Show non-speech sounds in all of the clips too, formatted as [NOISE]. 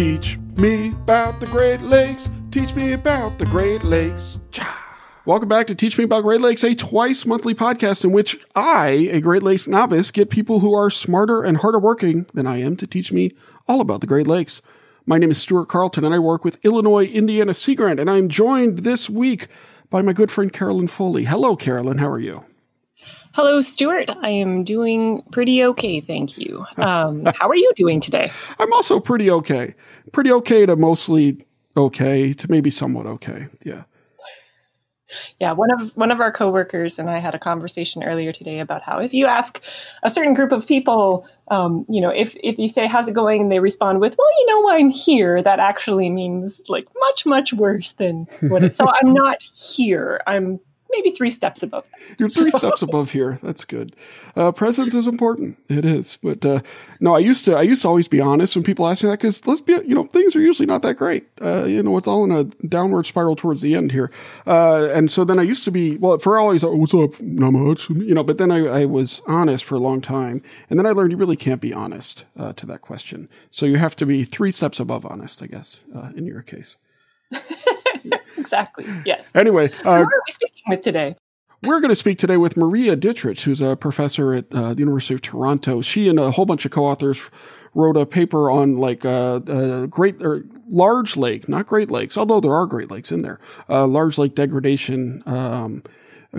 Teach me about the Great Lakes. Teach me about the Great Lakes. Cha. Welcome back to Teach Me About Great Lakes, a twice monthly podcast in which I, a Great Lakes novice, get people who are smarter and harder working than I am to teach me all about the Great Lakes. My name is Stuart Carlton, and I work with Illinois Indiana Sea Grant, and I'm joined this week by my good friend Carolyn Foley. Hello, Carolyn. How are you? Hello, Stuart. I am doing pretty okay, thank you. Um, [LAUGHS] how are you doing today? I'm also pretty okay. Pretty okay to mostly okay to maybe somewhat okay. Yeah. Yeah, one of one of our coworkers and I had a conversation earlier today about how if you ask a certain group of people, um, you know, if if you say how's it going and they respond with, well, you know, I'm here, that actually means like much much worse than what it's. so [LAUGHS] I'm not here. I'm maybe three steps above. That. You're three so. steps above here. That's good. Uh, presence is important. It is, but uh, no, I used to. I used to always be honest when people ask me that because let's be, you know, things are usually not that great. Uh, you know, it's all in a downward spiral towards the end here, uh, and so then I used to be well for always. Oh, what's up? Not much. You know, but then I, I, was honest for a long time, and then I learned you really can't be honest uh, to that question. So you have to be three steps above honest, I guess, uh, in your case. [LAUGHS] exactly. Yes. Anyway, uh, we speaking with today? We're going to speak today with Maria Dittrich, who's a professor at uh, the University of Toronto. She and a whole bunch of co-authors wrote a paper on like uh, uh, great or large lake, not Great Lakes, although there are Great Lakes in there. Uh, large lake degradation um,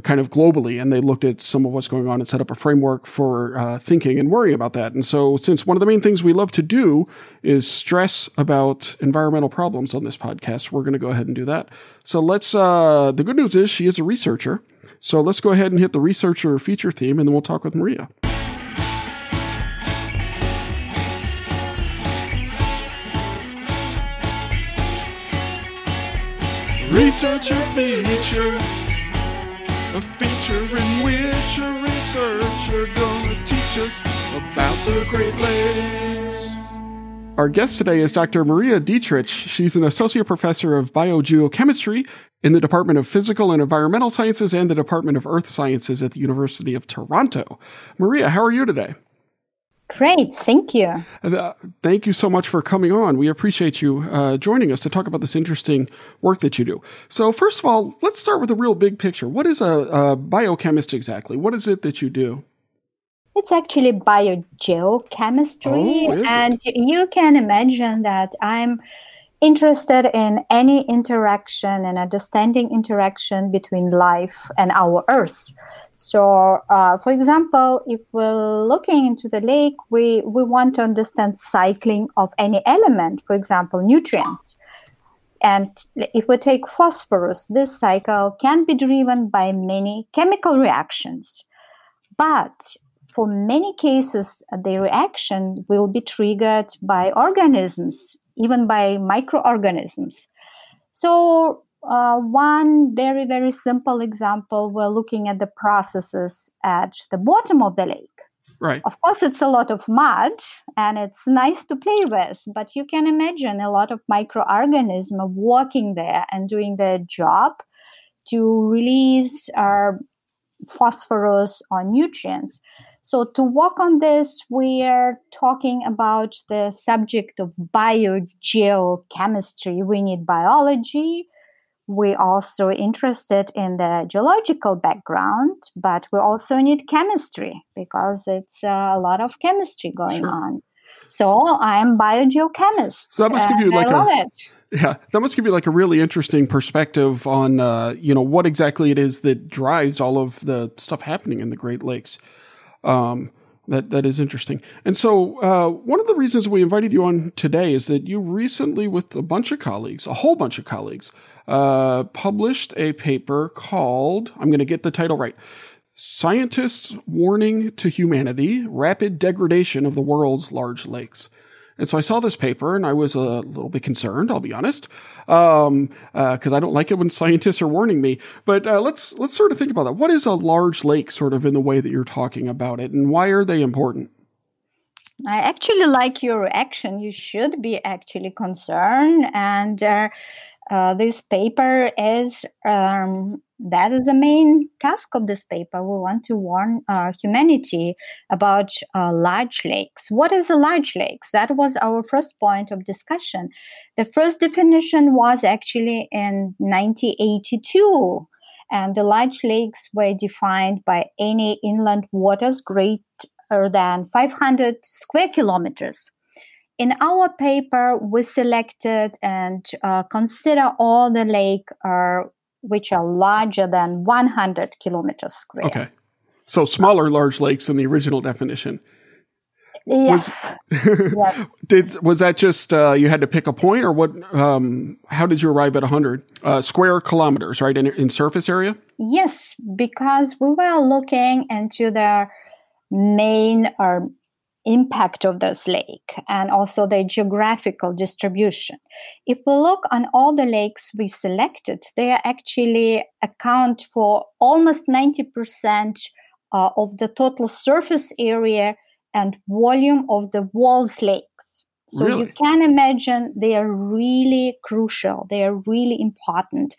kind of globally, and they looked at some of what's going on and set up a framework for uh, thinking and worrying about that. And so, since one of the main things we love to do is stress about environmental problems on this podcast, we're going to go ahead and do that. So let's. Uh, the good news is she is a researcher. So let's go ahead and hit the researcher feature theme, and then we'll talk with Maria. Researcher feature a feature in which a researcher gonna teach us about the Great Lakes. Our guest today is Dr. Maria Dittrich. She's an associate professor of biogeochemistry in the Department of Physical and Environmental Sciences and the Department of Earth Sciences at the University of Toronto. Maria, how are you today? Great, thank you. Uh, thank you so much for coming on. We appreciate you uh, joining us to talk about this interesting work that you do. So, first of all, let's start with a real big picture. What is a, a biochemist exactly? What is it that you do? It's actually biogeochemistry, oh, and it? you can imagine that I'm interested in any interaction and understanding interaction between life and our earth. So uh, for example if we're looking into the lake we, we want to understand cycling of any element for example nutrients. And if we take phosphorus this cycle can be driven by many chemical reactions. But for many cases the reaction will be triggered by organisms even by microorganisms. So, uh, one very, very simple example we're looking at the processes at the bottom of the lake. Right. Of course, it's a lot of mud and it's nice to play with, but you can imagine a lot of microorganisms working there and doing their job to release our phosphorus or nutrients. So, to work on this, we are talking about the subject of biogeochemistry. We need biology. We're also interested in the geological background, but we also need chemistry because it's uh, a lot of chemistry going sure. on. So I'm biogeochemist. So that must give you like a it. yeah, that must give you like a really interesting perspective on uh, you know what exactly it is that drives all of the stuff happening in the Great Lakes. Um, that that is interesting. And so, uh, one of the reasons we invited you on today is that you recently, with a bunch of colleagues, a whole bunch of colleagues, uh, published a paper called I'm going to get the title right. Scientists Warning to Humanity Rapid Degradation of the World's Large Lakes. And so I saw this paper and I was a little bit concerned, I'll be honest, because um, uh, I don't like it when [LAUGHS] scientists are warning me. But uh, let's let's sort of think about that. What is a large lake, sort of in the way that you're talking about it, and why are they important? I actually like your reaction. You should be actually concerned. And uh, uh, this paper is um, that is the main task of this paper. We want to warn uh, humanity about uh, large lakes. What is a large lakes? That was our first point of discussion. The first definition was actually in 1982, and the large lakes were defined by any inland waters greater than 500 square kilometers. In our paper, we selected and uh, consider all the lake which are larger than 100 kilometers square. Okay. So smaller large lakes than the original definition. Yes. Was, [LAUGHS] yes. Did was that just uh, you had to pick a point, or what? Um, how did you arrive at 100 uh, square kilometers, right, in, in surface area? Yes, because we were looking into the main or impact of this lake and also the geographical distribution. If we look on all the lakes we selected, they actually account for almost 90% uh, of the total surface area and volume of the world's lakes. So Really? you can imagine they are really crucial. They are really important.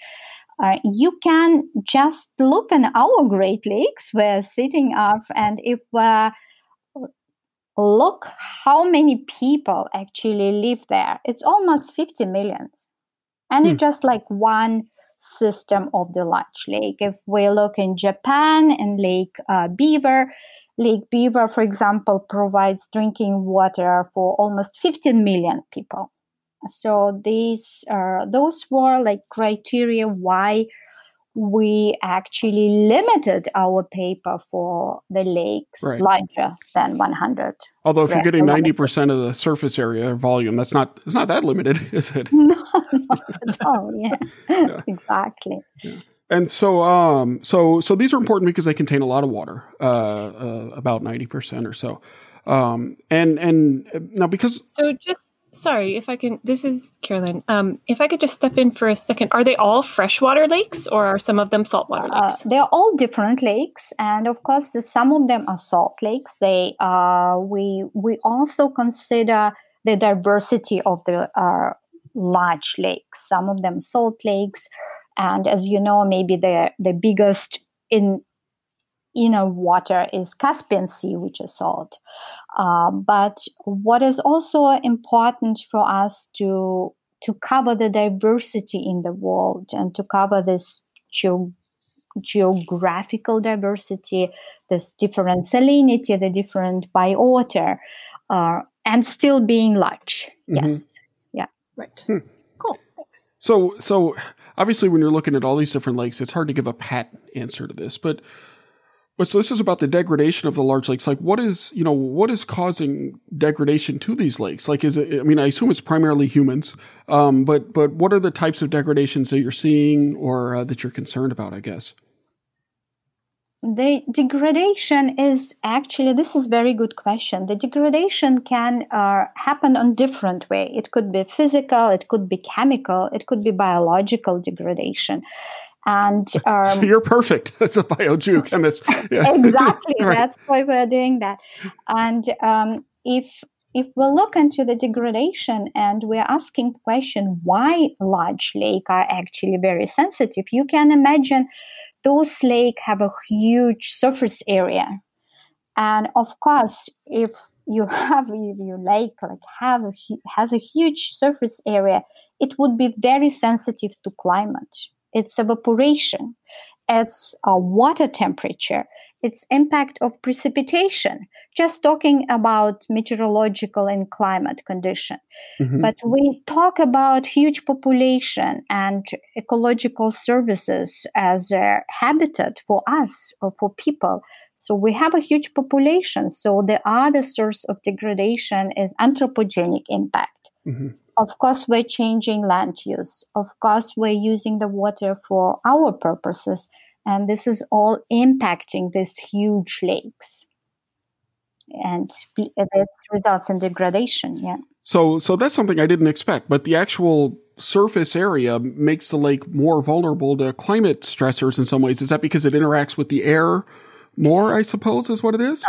Uh, you can just look in our Great Lakes. We're sitting up, and if uh, look how many people actually live there, it's almost 50 millions. And Hmm. it's just like one system of the large lake. If we look in Japan and Lake uh, Biwa, Lake Biwa, for example, provides drinking water for almost 15 million people. So these are those were like criteria why we actually limited our paper for the lakes Right. larger than 100. Although if you're getting 90% of the surface area or volume, that's not it's not that limited, [LAUGHS] is it? [LAUGHS] no, not at all. Yeah, [LAUGHS] Yeah. exactly. And so, um, so so these are important because they contain a lot of water, uh, uh about ninety percent or so. Um, and and uh, now because So just sorry if I can. This is Carolyn. Um, if I could just step in for a second, are they all freshwater lakes or are some of them saltwater Uh, lakes? they're all different lakes, and of course, the, some of them are salt lakes. They uh, we we also consider the diversity of the uh, large lakes. Some of them salt lakes, and as you know, maybe the the biggest in inner water is Caspian Sea, which is salt. Uh, but what is also important for us to to cover the diversity in the world and to cover this geo- geographical diversity, this different salinity, the different biota, uh, and still being large. Mhm. Yes. Yeah. Right. hmm. Cool. Thanks. So, so obviously, when you're looking at all these different lakes, it's hard to give a pat answer to this. But, but so this is about the degradation of the large lakes. Like, what is you know what is causing degradation to these lakes? Like, is it? I mean, I assume it's primarily humans. Um, but but what are the types of degradations that you're seeing or uh, that you're concerned about? I guess. The degradation is actually this is very good question. The degradation can uh, happen on different way. It could be physical, it could be chemical, it could be biological degradation, and [LAUGHS] um, so you're perfect [LAUGHS] as a biogeochemist. [LAUGHS] Yeah. exactly Right. that's why we're doing that and um, if if we look into the degradation and we're asking the question why large lake are actually very sensitive you can imagine those lake have a huge surface area and of course if you have if your lake like have a, has a huge surface area it would be very sensitive to climate its evaporation its uh, water temperature, its impact of precipitation, just talking about meteorological and climate condition. Mhm. But we talk about huge population and ecological services as a habitat for us or for people. So we have a huge population. So the other source of degradation is anthropogenic impact. Mhm. Of course, we're changing land use. Of course, we're using the water for our purposes. And this is all impacting these huge lakes. And this results in degradation. Yeah. So, so that's something I didn't expect. But the actual surface area makes the lake more vulnerable to climate stressors in some ways. Is that because it interacts with the air more? I suppose is what it is.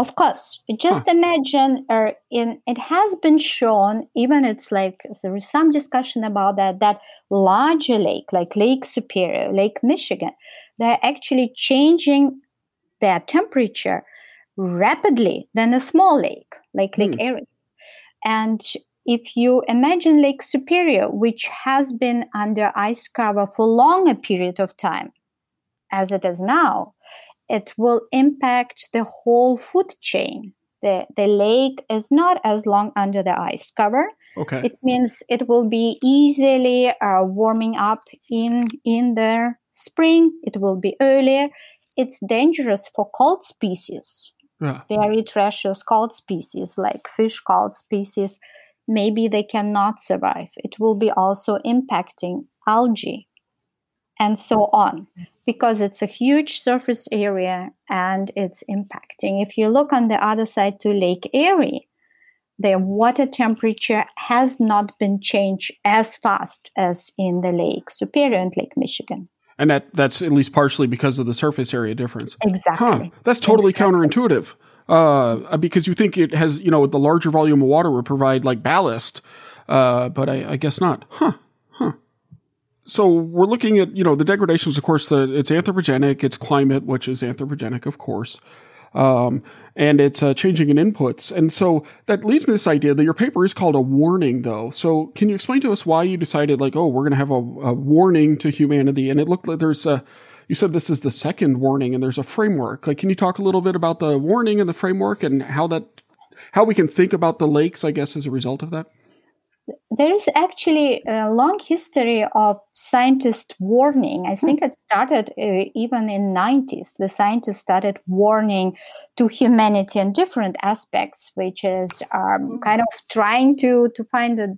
Of course, just huh. imagine. Uh, in it has been shown, even it's like there is some discussion about that. That larger lake, like Lake Superior, Lake Michigan, they're actually changing their temperature rapidly than a small lake, like Lake mm. Erie. And if you imagine Lake Superior, which has been under ice cover for longer period of time, as it is now, it will impact the whole food chain. The, the lake is not as long under the ice cover. Okay. It means it will be easily uh, warming up in in the spring. It will be earlier. It's dangerous for cold species. Yeah. Very treacherous cold species like fish cold species. Maybe they cannot survive. It will be also impacting algae and so on because it's a huge surface area and it's impacting. If you look on the other side to Lake Erie, the water temperature has not been changed as fast as in the Lake Superior and Lake Michigan. And that, that's at least partially because of the surface area difference. Exactly. Huh. That's totally exactly. counterintuitive. Uh, because you think it has, you know, the larger volume of water would provide like ballast, uh, but I, I guess not. Huh so we're looking at you know the degradations of course the, it's anthropogenic it's climate which is anthropogenic of course um, and it's uh, changing in inputs. And so that leads me to this idea that your paper is called a warning though. So can you explain to us why you decided like oh we're going to have a, a, warning to humanity? And it looked like there's a you said this is the second warning and there's a framework. Like can you talk a little bit about the warning and the framework and how that how we can think about the lakes i guess as a result of that there is actually a long history of scientists warning. I think it started uh, even in 90s. The scientists started warning to humanity in different aspects, which is um, mm. kind of trying to, to find a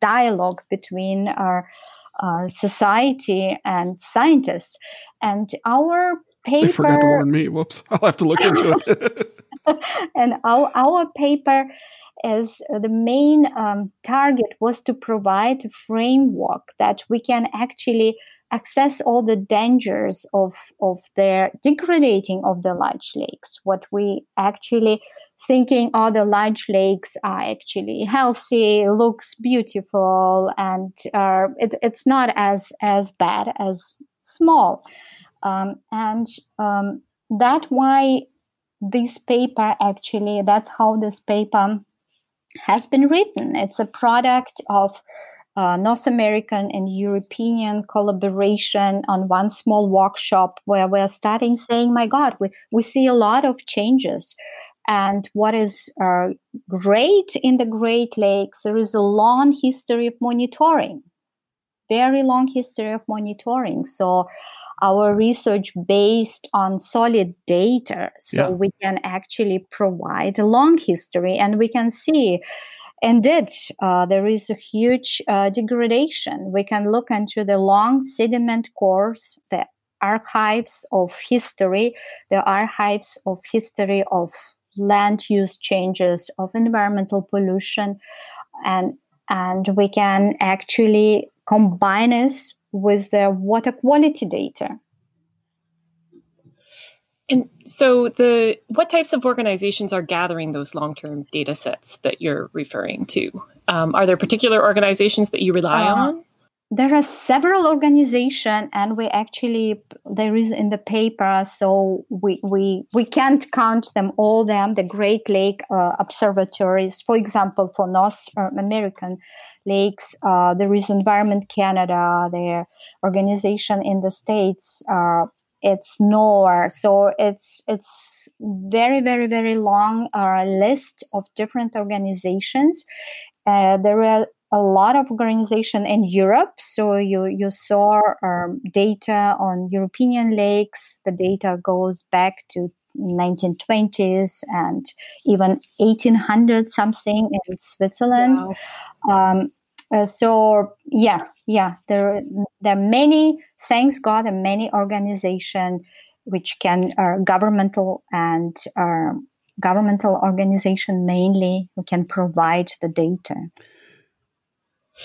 dialogue between our, our society and scientists. And our paper... They forgot to warn me. Whoops. [LAUGHS] I'll have to look into it. [LAUGHS] [LAUGHS] and our, our paper as the main um, target was to provide a framework that we can actually access all the dangers of of their degrading of the large lakes. What we actually thinking all oh, the large lakes are actually healthy looks beautiful and uh, it, it's not as as bad as small. Um, and um, that why this paper actually that's how this paper has been written. It's a product of uh, North American and European collaboration on one small workshop where we're starting saying, my God, we, we see a lot of changes. And what is uh, great in the Great Lakes, there is a long history of monitoring, very long history of monitoring. So our research based on solid data so yeah. we can actually provide a long history and we can see indeed uh, there is a huge uh, degradation we can look into the long sediment cores the archives of history the archives of history of land use changes of environmental pollution and and we can actually combine this with the water quality data. And so the what types of organizations are gathering those long-term data sets that you're referring to? Um, are there particular organizations that you rely uh, on? There are several organizations and we actually there is in the paper so we we we can't count them all them the great lake uh, observatories. For example for north american lakes uh, there is environment canada their organization in the states uh, it's NOAA. So it's it's very very very long uh, list of different organizations. Uh, there are a lot of organization in Europe. So you you saw um, data on European lakes. The data goes back to 1920s and even 1800 something in Switzerland. Wow. Um, uh, so yeah, yeah, there there are many. Thanks God, and many organization which can uh, governmental and uh, governmental organization mainly who can provide the data.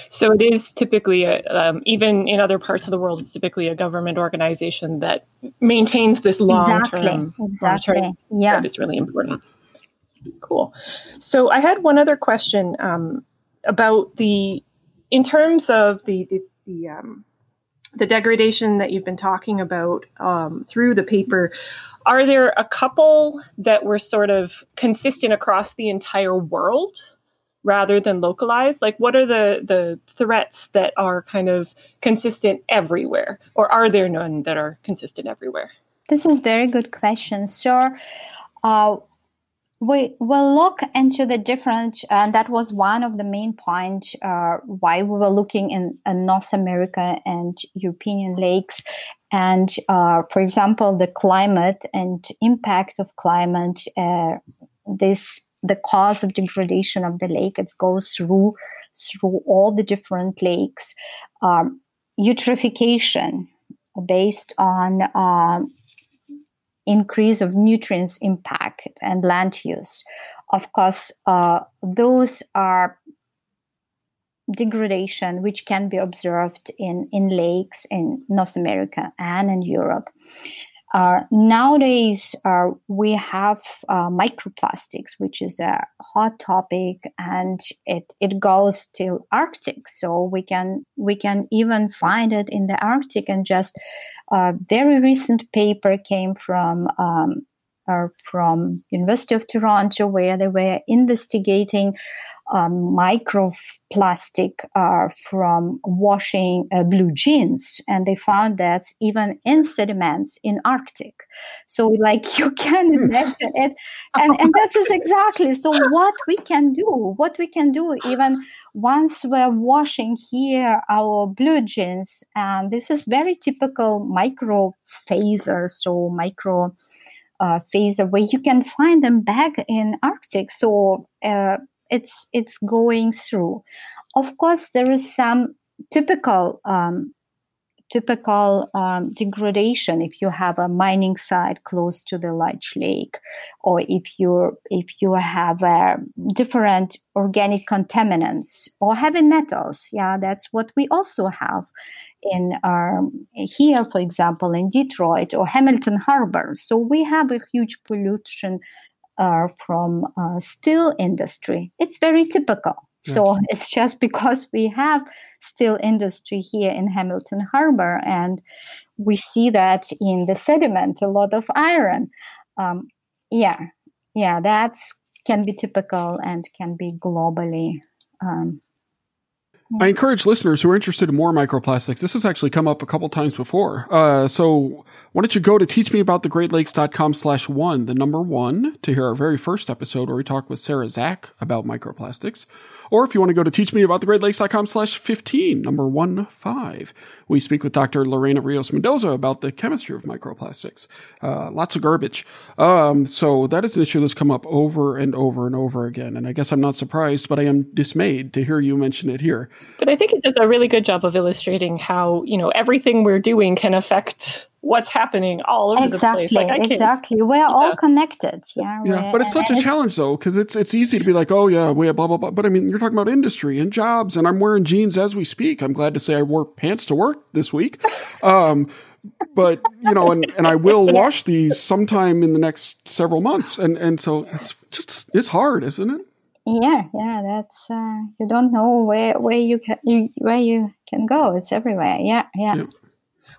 So it is typically, a, um, even in other parts of the world, it's typically a government organization that maintains this long term exactly. exactly. Yeah, that is really important. Cool. So I had one other question um, about the, in terms of the the the, um, the degradation that you've been talking about um, through the paper. Are there a couple that were sort of consistent across the entire world rather than localized? Like, what are the the threats that are kind of consistent everywhere, or are there none that are consistent everywhere? This is very good question. So, uh, we will look into the different, and that was one of the main points uh, why we were looking in, in, North America and European lakes. And uh, for example, the climate and impact of climate, uh, this the cause of degradation of the lake. It goes through through all the different lakes. Um, eutrophication based on um, increase of nutrients impact and land use. Of course, uh, those are degradation which can be observed in, in lakes in North America and in Europe. Uh, nowadays, uh, we have uh, microplastics, which is a hot topic, and it it goes to Arctic. So we can we can even find it in the Arctic. And just a very recent paper came from um, uh, from University of Toronto, where they were investigating um, microplastic uh, from washing uh, blue jeans, and they found that even in sediments in Arctic. So, like [LAUGHS] you can hmm. imagine it, and and that is exactly so. What we can do, what we can do, even once we're washing here our blue jeans, and this is very typical micro phasers, so micro. Uh, phaser where you can find them back in Arctic. So uh, it's it's going through. Of course, there is some typical um, typical um, degradation if you have a mining site close to the large lake, or if you if you have uh, different organic contaminants or heavy metals. Yeah, that's what we also have in um, here, for example, in Detroit or Hamilton Harbor. So we have a huge pollution uh, from uh, steel industry. It's very typical. Yeah. So [LAUGHS] it's just because we have steel industry here in Hamilton Harbor, and we see that in the sediment, a lot of iron. Um, yeah, yeah, that's can be typical and can be globally um, I encourage listeners who are interested in more microplastics. This has actually come up a couple times before. Uh, so why don't you go to teachmeaboutthegreatlakes.com slash one, the number one, to hear our very first episode where we talk with Sarah Zack about microplastics. Or if you want to go to teachmeaboutthegreatlakes.com slash 15, number one five, we speak with Dr. Lorena Rios Mendoza about the chemistry of microplastics. Uh, lots of garbage. Um, so that is an issue that's come up over and over and over again. And I guess I'm not surprised, but I am dismayed to hear you mention it here. But I think it does a really good job of illustrating how, you know, everything we're doing can affect what's happening all over exactly, the place. Like, exactly. We're yeah. all connected. Yeah. Yeah. But it's such a challenge though, because it's it's easy to be like, oh yeah, we have blah blah blah. But I mean, you're talking about industry and jobs, and I'm wearing jeans as we speak. I'm glad to say I wore pants to work this week. Um, but you know, and, and I will wash these sometime in the next several months, and and so it's just it's hard, isn't it? Yeah, yeah, that's uh, you don't know where where you can you, where you can go. It's everywhere. Yeah, yeah. yeah.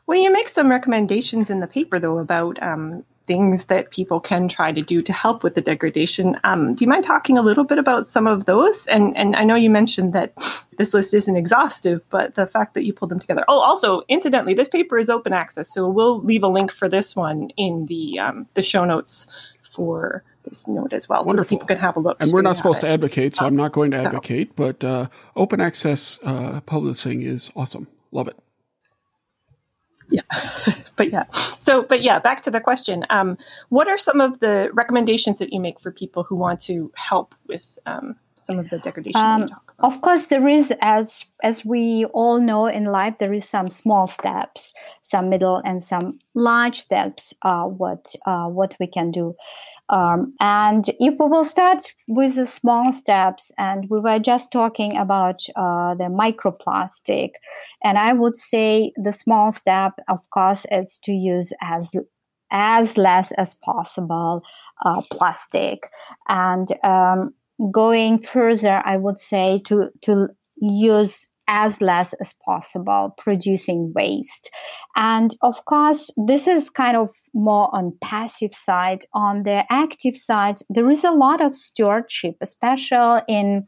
Well, you make some recommendations in the paper, though, about um, things that people can try to do to help with the degradation. Um, do you mind talking a little bit about some of those? And and I know you mentioned that this list isn't exhaustive, but the fact that you pulled them together. Oh, also, incidentally, this paper is open access, so we'll leave a link for this one in the um, the show notes for this note as well, Wonderful. so people can have a look. And we're not supposed to advocate, so I'm not going to advocate, so. but uh, open access uh, publishing is awesome. Love it yeah [LAUGHS] but yeah so but yeah back to the question um, what are some of the recommendations that you make for people who want to help with um, some of the degradation um, of course there is as as we all know in life there is some small steps some middle and some large steps uh, what uh, what we can do um, and if we will start with the small steps, and we were just talking about uh, the microplastic, and I would say the small step, of course, is to use as as less as possible uh, plastic. And um, going further, I would say to, to use as less as possible producing waste. And of course this is kind of more on passive side. On the active side there is a lot of stewardship especially in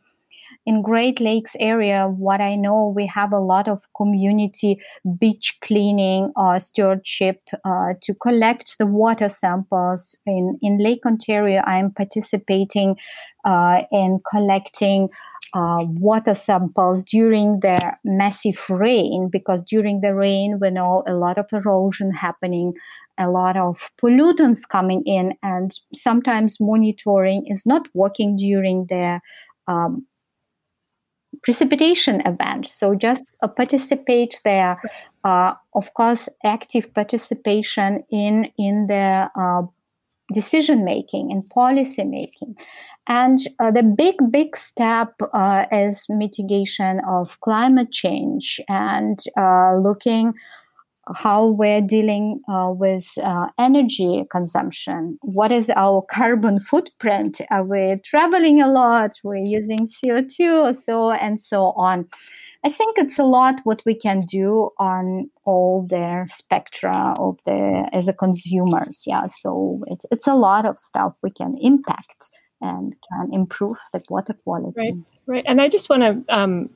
in Great Lakes area, what I know, we have a lot of community beach cleaning or stewardship uh, to collect the water samples. In, in Lake Ontario, I'm participating uh, in collecting uh, water samples during the massive rain because during the rain we know a lot of erosion happening a lot of pollutants coming in and sometimes monitoring is not working during the um, precipitation event. So just uh, participate there. Uh, of course, active participation in in the uh, decision making and policy making. And uh, the big, big step uh, is mitigation of climate change and uh, looking how we're dealing uh, with uh, energy consumption. What is our [LAUGHS] carbon footprint? Are we traveling a lot? We're using CO2 so and so on. I think it's a lot what we can do on all their spectra of the as a consumers. Yeah, so it's it's a lot of stuff we can impact and can improve the water quality. Right, right. And I just want to um,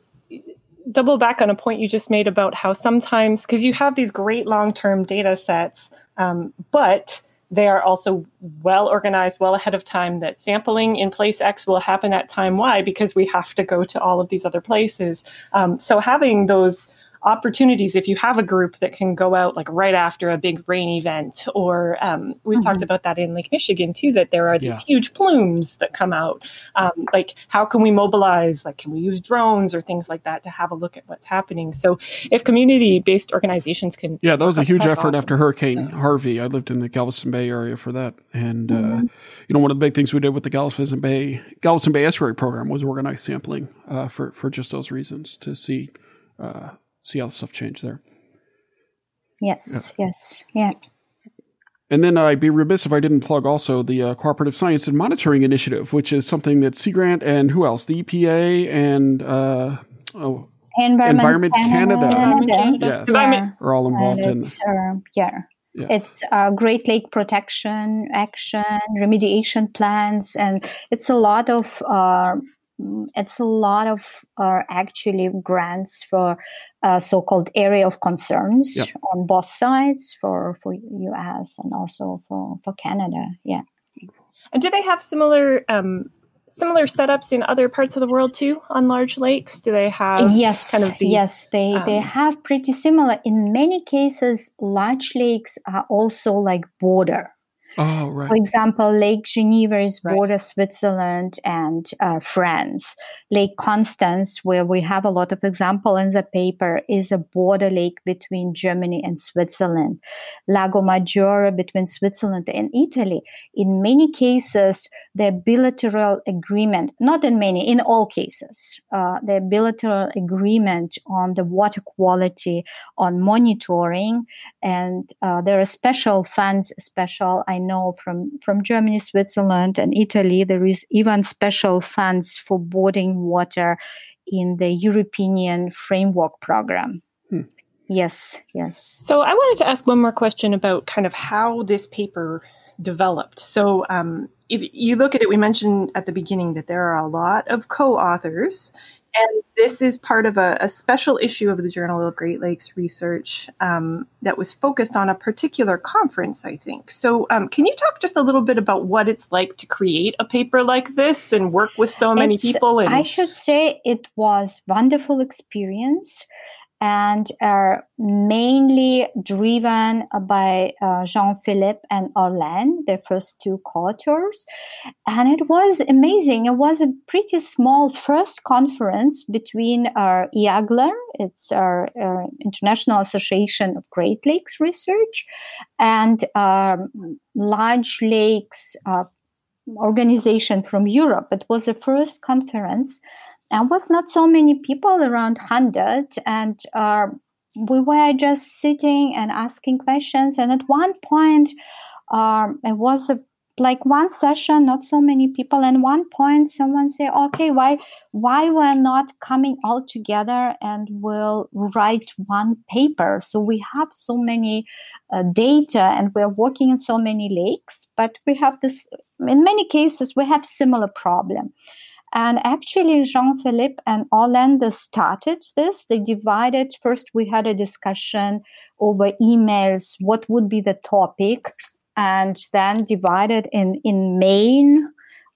double back on a point you just made about how sometimes, because you have these great long term data sets, um, but they are also well organized, well ahead of time that sampling in place X will happen at time Y because we have to go to all of these other places. Um, so having those opportunities if you have a group that can go out like right after a big rain event or um, we've mm-hmm. talked about that in lake michigan too that there are these yeah. huge plumes that come out um, like how can we mobilize like can we use drones or things like that to have a look at what's happening so if community based organizations can yeah that was a huge effort awesome. after hurricane harvey i lived in the galveston bay area for that and uh, mm-hmm. uh, you know one of the big things we did with the galveston bay galveston bay estuary program was organized sampling uh, for for just those reasons to see uh, see how stuff changed there. Yes, yeah. yes, yeah. And then I'd be remiss if I didn't plug also the uh, Cooperative Science and Monitoring Initiative, which is something that Sea Grant and who else? The EPA and uh, oh, Environment, Environment Canada, Canada. Canada. Yes, yeah. are all involved in. Uh, yeah. Yeah. It's uh, Great Lake protection action, remediation plans, and it's a lot of uh, it's a lot of uh, actually grants for uh, so-called area of concerns yep. on both sides for for U.S. and also for for Canada. Yeah. And do they have similar um, similar setups in other parts of the world too on large lakes? Do they have yes, kind of these, yes they um, they have pretty similar. In many cases, large lakes are also like border Oh, right. For example, Lake Geneva is border right. Switzerland and uh, France. Lake Constance, where we have a lot of example in the paper, is a border lake between Germany and Switzerland. Lago Maggiore between Switzerland and Italy. In many cases, the bilateral agreement, not in many, in all cases, uh, the bilateral agreement on the water quality, on monitoring, and uh, there are special funds, special, I know from, from Germany, Switzerland, and Italy, there is even special funds for boarding water in the European Framework Program. Hmm. Yes, yes. So I wanted to ask one more question about kind of how this paper developed. So um, if you look at it, we mentioned at the beginning that there are a lot of co-authors and this is part of a, a, special issue of the Journal of Great Lakes Research um, that was focused on a particular conference, I think. So, um, can you talk just a little bit about what it's like to create a paper like this and work with so many it's, people? And- I should say it was wonderful experience and are mainly driven by uh, Jean-Philippe and Orlane, the first two co-authors. And it was amazing. It was a pretty small first conference between our IAGLR, it's our, our International Association of Great Lakes Research, and um, Large Lakes uh, organization from Europe. It was the first conference and was not so many people around 100 and uh, we were just sitting and asking questions and at one point um, it was a like one session not so many people and one point someone say okay why why we're not coming all together and we'll write one paper? So we have so many uh, data and we're working in so many lakes but we have this in many cases we have similar problem and actually, Jean Philippe and Orlane started this. They divided first, we had a discussion over emails, what would be the topic, and then divided in, in main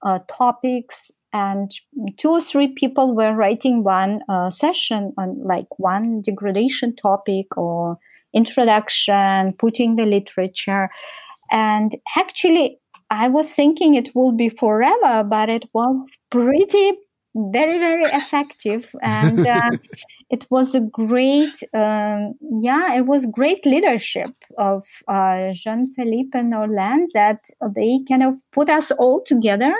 uh, topics. And two or three people were writing one uh, session on like one degradation topic or introduction, putting the literature. And actually, I was thinking it will be forever, but it was pretty, very, very effective. And uh, [LAUGHS] it was a great, um, yeah, it was great leadership of uh, Jean Philippe and Orlane that they kind of put us all together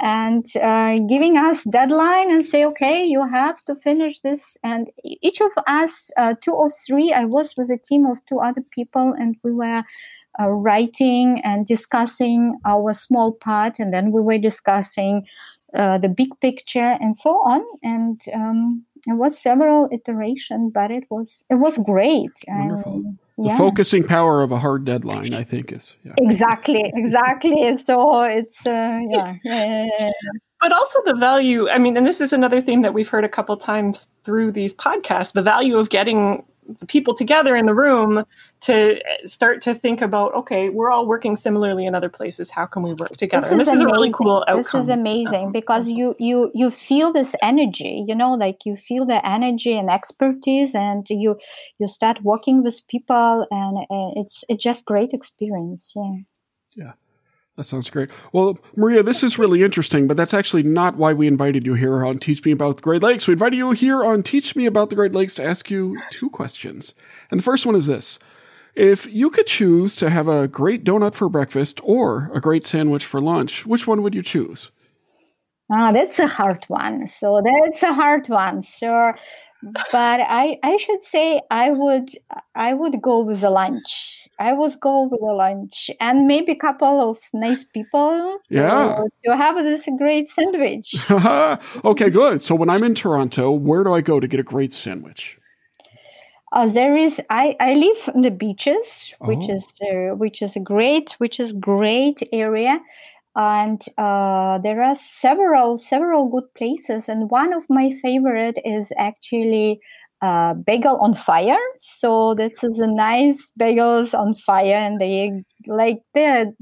and uh, giving us deadline and say okay you have to finish this and each of us uh, two or three i was with a team of two other people and we were uh, writing and discussing our small part, and then we were discussing uh, the big picture and so on. And um, it was several iteration, but it was it was great. Wonderful. yeah. The focusing power of a hard deadline, I think, is yeah. exactly exactly. so it's uh, yeah. yeah but also the value i mean and this is another thing that we've heard a couple times through these podcasts the value of getting the people together in the room to start to think about okay we're all working similarly in other places. How can we work together? This and this is, is a really cool outcome this is amazing because you you you feel this energy you know like you feel the energy and expertise and you you start working with people and uh, it's it's just great experience. Yeah. Yeah that sounds great. Well, Maria, this is really interesting, but that's actually not why we invited you here on Teach Me About the Great Lakes. We invited you here on Teach Me About the Great Lakes to ask you two questions. And the first one is this. If you could choose to have a great donut for breakfast or a great sandwich for lunch, which one would you choose? Ah, that's a hard one. So that's a hard one. So but I I should say I would I would go with a lunch. I would go with a lunch and maybe a couple of nice people. To, yeah. To have this great sandwich. [LAUGHS] okay, good. So when I'm in Toronto, where do I go to get a great sandwich? Uh, there is I, I live in the beaches, which oh. is uh, which is a great which is great area and uh, there are several several good places and one of my favorite is actually uh, bagel on fire so this is a nice bagels on fire and they like they're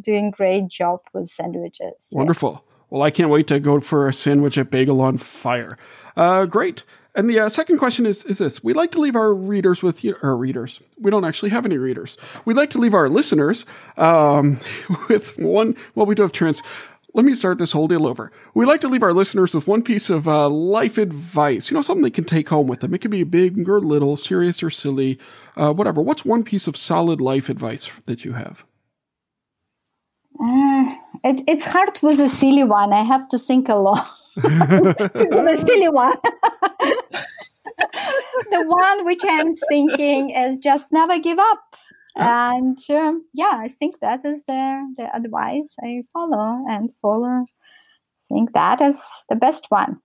doing great job with sandwiches wonderful yeah. well i can't wait to go for a sandwich at bagel on fire uh, great and the uh, second question is is this: We'd like to leave our readers with our readers. We don't actually have any readers. We'd like to leave our listeners um, [LAUGHS] with one. Well, we do have trans. Let me start this whole deal over. We'd like to leave our listeners with one piece of uh, life advice. You know, something they can take home with them. It can be big or little, serious or silly, uh, whatever. What's one piece of solid life advice that you have? Uh, it, it's hard with a silly one. I have to think a lot. [LAUGHS] the silly one. [LAUGHS] the one which I'm thinking is just never give up. And um, yeah, I think that is the, the advice I follow and follow. I think that is the best one.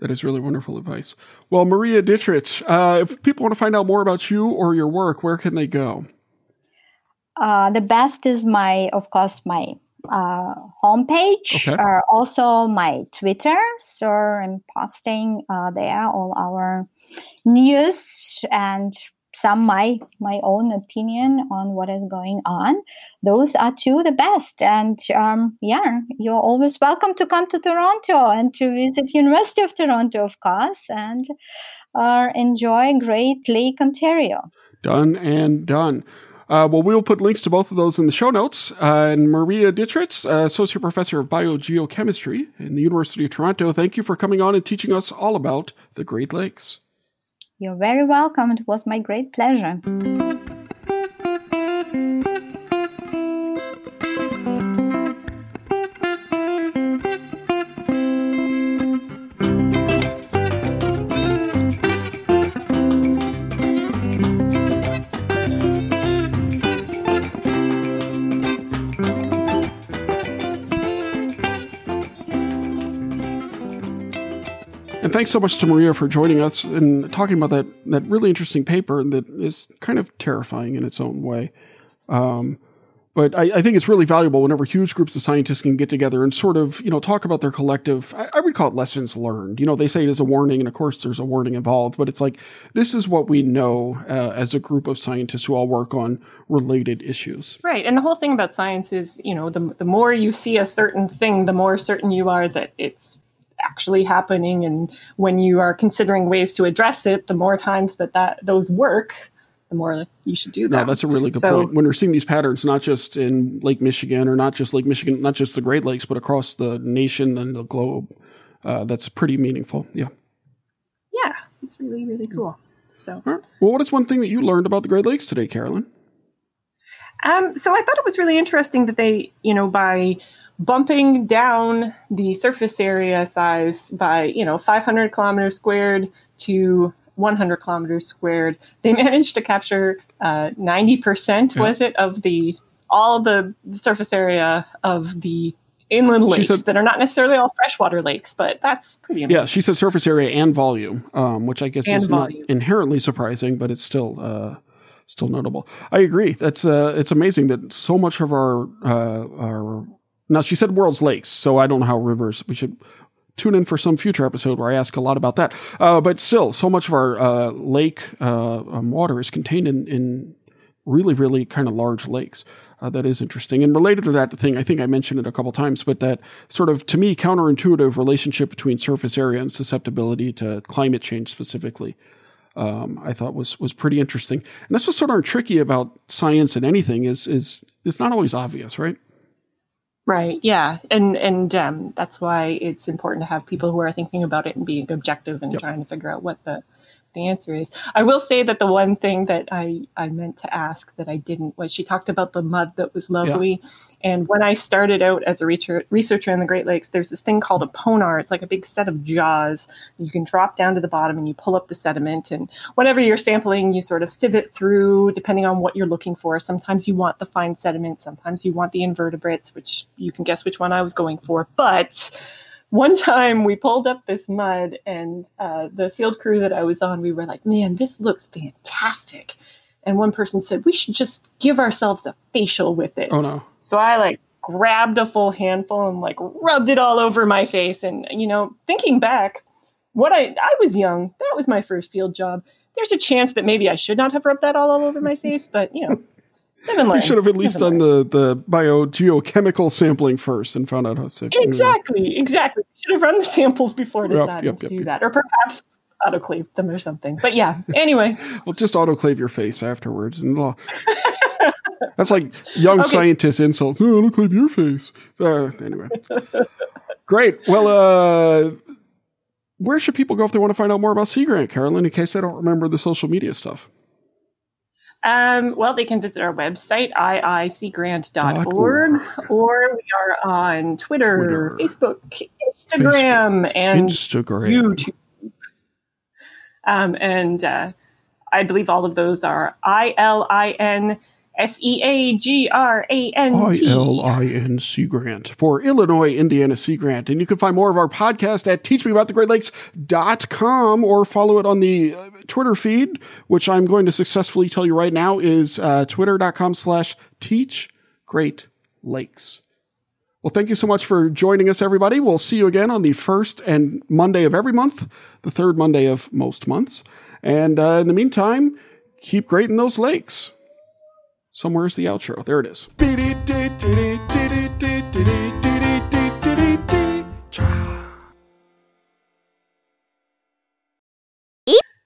That is really wonderful advice. Well, Maria Dittrich, uh, if people want to find out more about you or your work, where can they go? Uh, the best is my, of course, my uh, homepage, okay. uh, also my Twitter. So I'm posting uh, there all our news and some my my own opinion on what is going on. Those are two the best, and um, yeah, you're always welcome to come to Toronto and to visit University of Toronto, of course, and uh, enjoy Great Lake Ontario. Done and done. Uh, well, we will put links to both of those in the show notes. Uh, and Maria Dittrich, uh, Associate Professor of Biogeochemistry in the University of Toronto, thank you for coming on and teaching us all about the Great Lakes. You're very welcome. It was my great pleasure. Thanks so much to Maria for joining us and talking about that that really interesting paper that is kind of terrifying in its own way. Um, but I, I, think it's really valuable whenever huge groups of scientists can get together and sort of, you know, talk about their collective. I, I, would call it lessons learned. You know, they say it is a warning, and of course there's a warning involved, but it's like this is what we know uh, as a group of scientists who all work on related issues. Right, and the whole thing about science is, you know, the the more you see a certain thing, the more certain you are that it's actually happening, and when you are considering ways to address it, the more times that that those work the more you should do that. No, that's a really good so, point. When we're seeing these patterns, not just in Lake Michigan or not just Lake Michigan, not just the Great Lakes, but across the nation and the globe, uh, that's pretty meaningful. Yeah. Yeah, it's really, really cool. So, right. well, what is one thing that you learned about the Great Lakes today, Carolyn? Um, so I thought it was really interesting that they, you know, by bumping down the surface area size by, you know, 500 kilometers squared to 100 kilometers squared. They [LAUGHS] managed to capture uh, 90%, yeah. was it, of the all the surface area of the inland lakes said, that are not necessarily all freshwater lakes, but that's pretty amazing. Yeah, she said surface area and volume, um, which I guess and is volume. not inherently surprising, but it's still uh, still notable. I agree. That's uh, it's amazing that so much of our uh, our now she said world's lakes, so I don't know how rivers. We should tune in for some future episode where I ask a lot about that. Uh, but still, so much of our uh, lake uh, um, water is contained in, in really, really kind of large lakes. Uh, that is interesting. And related to that thing, I think I mentioned it a couple times, but that sort of, to me, counterintuitive relationship between surface area and susceptibility to climate change specifically. Um, I thought was was pretty interesting, and that's what's sort of tricky about science and anything is is it's not always obvious, right? Right. Yeah. And and um, that's why it's important to have people who are thinking about it and being objective and yep. trying to figure out what the the answer is. I will say that the one thing that I, I meant to ask that I didn't was she talked about the mud that was lovely. Yeah. And when I started out as a researcher in the Great Lakes, there's this thing called a ponar. It's like a big set of jaws. You can drop down to the bottom and you pull up the sediment. And whatever you're sampling, you sort of sieve it through depending on what you're looking for. Sometimes you want the fine sediment, sometimes you want the invertebrates, which you can guess which one I was going for. But one time we pulled up this mud and uh, the field crew that I was on, we were like, man, this looks fantastic. And one person said, we should just give ourselves a facial with it. Oh, no. So I like grabbed a full handful and like rubbed it all over my face. And, you know, thinking back, what I, I was young, that was my first field job. There's a chance that maybe I should not have rubbed that all, all over my [LAUGHS] face, but, you know. You should have at least done the, the biogeochemical sampling first and found out how safe. Exactly, exactly. You Should have run the samples before deciding yep, yep, to yep, do that, or perhaps autoclave them or something. But yeah, anyway. [LAUGHS] well, just autoclave your face afterwards, and uh, [LAUGHS] that's like young okay. scientist insults. No, autoclave your face. Uh, anyway, [LAUGHS] great. Well, uh, where should people go if they want to find out more about Sea Grant, Carolyn? In case I don't remember the social media stuff. Um, well, they can visit our website, iiseagrant.org, or we are on Twitter, Twitter. Facebook, Instagram, Facebook. and Instagram. YouTube. Um, and uh, I believe all of those are I L I N S E A G R A N T. I L I N Sea Grant for Illinois, Indiana Sea Grant. And you can find more of our podcast at teachmeaboutthegreatlakes.com or follow it on the uh, Twitter feed, which I'm going to successfully tell you right now is uh, twitter.com slash teach great lakes. Well, thank you so much for joining us, everybody. We'll see you again on the first and Monday of every month, the third Monday of most months. And uh, in the meantime, keep great in those lakes. Somewhere's the outro. There it is.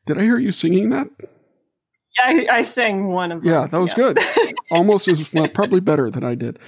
Did I hear you singing that? Yeah, I, I sang one of them. Yeah, that was yeah. good. [LAUGHS] Almost as well, probably better than I did.